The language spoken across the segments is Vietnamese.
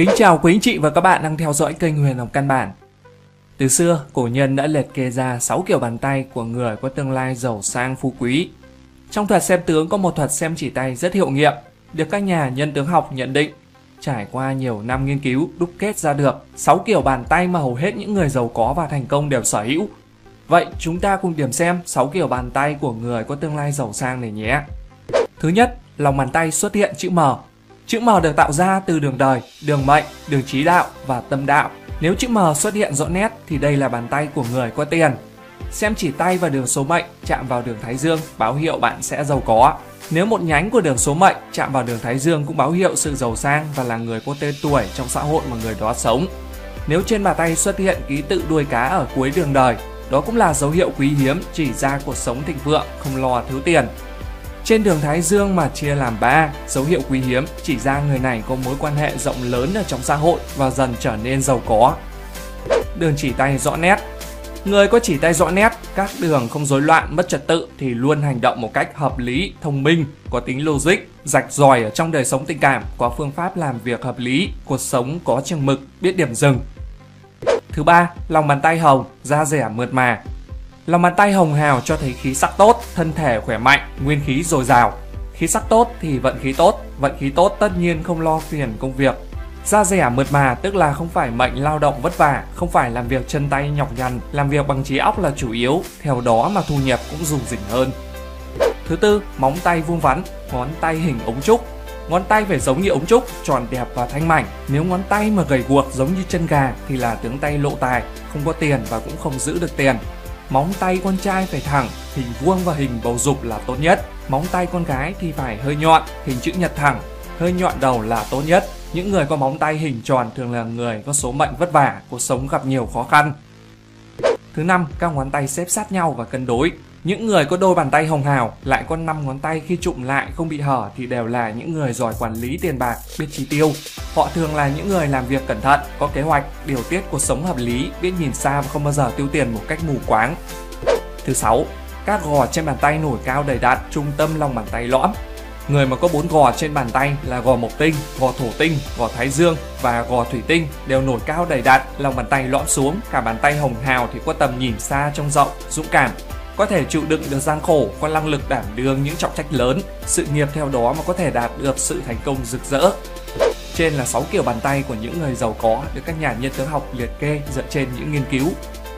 Kính chào quý anh chị và các bạn đang theo dõi kênh Huyền Học Căn Bản. Từ xưa, cổ nhân đã liệt kê ra 6 kiểu bàn tay của người có tương lai giàu sang phú quý. Trong thuật xem tướng có một thuật xem chỉ tay rất hiệu nghiệm, được các nhà nhân tướng học nhận định. Trải qua nhiều năm nghiên cứu, đúc kết ra được 6 kiểu bàn tay mà hầu hết những người giàu có và thành công đều sở hữu. Vậy chúng ta cùng điểm xem 6 kiểu bàn tay của người có tương lai giàu sang này nhé. Thứ nhất, lòng bàn tay xuất hiện chữ M Chữ M được tạo ra từ đường đời, đường mệnh, đường trí đạo và tâm đạo. Nếu chữ M xuất hiện rõ nét thì đây là bàn tay của người có tiền. Xem chỉ tay và đường số mệnh chạm vào đường Thái Dương báo hiệu bạn sẽ giàu có. Nếu một nhánh của đường số mệnh chạm vào đường Thái Dương cũng báo hiệu sự giàu sang và là người có tên tuổi trong xã hội mà người đó sống. Nếu trên bàn tay xuất hiện ký tự đuôi cá ở cuối đường đời, đó cũng là dấu hiệu quý hiếm chỉ ra cuộc sống thịnh vượng, không lo thiếu tiền. Trên đường Thái Dương mà chia làm ba, dấu hiệu quý hiếm chỉ ra người này có mối quan hệ rộng lớn ở trong xã hội và dần trở nên giàu có. Đường chỉ tay rõ nét Người có chỉ tay rõ nét, các đường không rối loạn, mất trật tự thì luôn hành động một cách hợp lý, thông minh, có tính logic, rạch ròi ở trong đời sống tình cảm, có phương pháp làm việc hợp lý, cuộc sống có chừng mực, biết điểm dừng. Thứ ba, lòng bàn tay hồng, da rẻ mượt mà, Lòng bàn tay hồng hào cho thấy khí sắc tốt, thân thể khỏe mạnh, nguyên khí dồi dào. Khí sắc tốt thì vận khí tốt, vận khí tốt tất nhiên không lo phiền công việc. Da rẻ mượt mà tức là không phải mệnh lao động vất vả, không phải làm việc chân tay nhọc nhằn, làm việc bằng trí óc là chủ yếu, theo đó mà thu nhập cũng dùng dỉnh hơn. Thứ tư, móng tay vuông vắn, ngón tay hình ống trúc. Ngón tay phải giống như ống trúc, tròn đẹp và thanh mảnh. Nếu ngón tay mà gầy guộc giống như chân gà thì là tướng tay lộ tài, không có tiền và cũng không giữ được tiền. Móng tay con trai phải thẳng, hình vuông và hình bầu dục là tốt nhất. Móng tay con gái thì phải hơi nhọn, hình chữ nhật thẳng, hơi nhọn đầu là tốt nhất. Những người có móng tay hình tròn thường là người có số mệnh vất vả, cuộc sống gặp nhiều khó khăn. Thứ năm, các ngón tay xếp sát nhau và cân đối. Những người có đôi bàn tay hồng hào lại có 5 ngón tay khi chụm lại không bị hở thì đều là những người giỏi quản lý tiền bạc, biết chi tiêu. Họ thường là những người làm việc cẩn thận, có kế hoạch, điều tiết cuộc sống hợp lý, biết nhìn xa và không bao giờ tiêu tiền một cách mù quáng. Thứ sáu, các gò trên bàn tay nổi cao đầy đặn, trung tâm lòng bàn tay lõm. Người mà có bốn gò trên bàn tay là gò mộc tinh, gò thổ tinh, gò thái dương và gò thủy tinh đều nổi cao đầy đặn, lòng bàn tay lõm xuống, cả bàn tay hồng hào thì có tầm nhìn xa trông rộng, dũng cảm, có thể chịu đựng được gian khổ, có năng lực đảm đương những trọng trách lớn, sự nghiệp theo đó mà có thể đạt được sự thành công rực rỡ. Trên là 6 kiểu bàn tay của những người giàu có được các nhà nhân tướng học liệt kê dựa trên những nghiên cứu.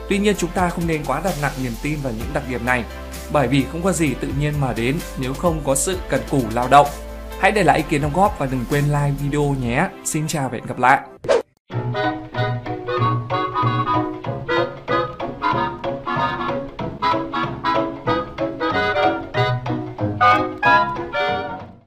Tuy nhiên chúng ta không nên quá đặt nặng niềm tin vào những đặc điểm này, bởi vì không có gì tự nhiên mà đến nếu không có sự cần cù lao động. Hãy để lại ý kiến đóng góp và đừng quên like video nhé. Xin chào và hẹn gặp lại.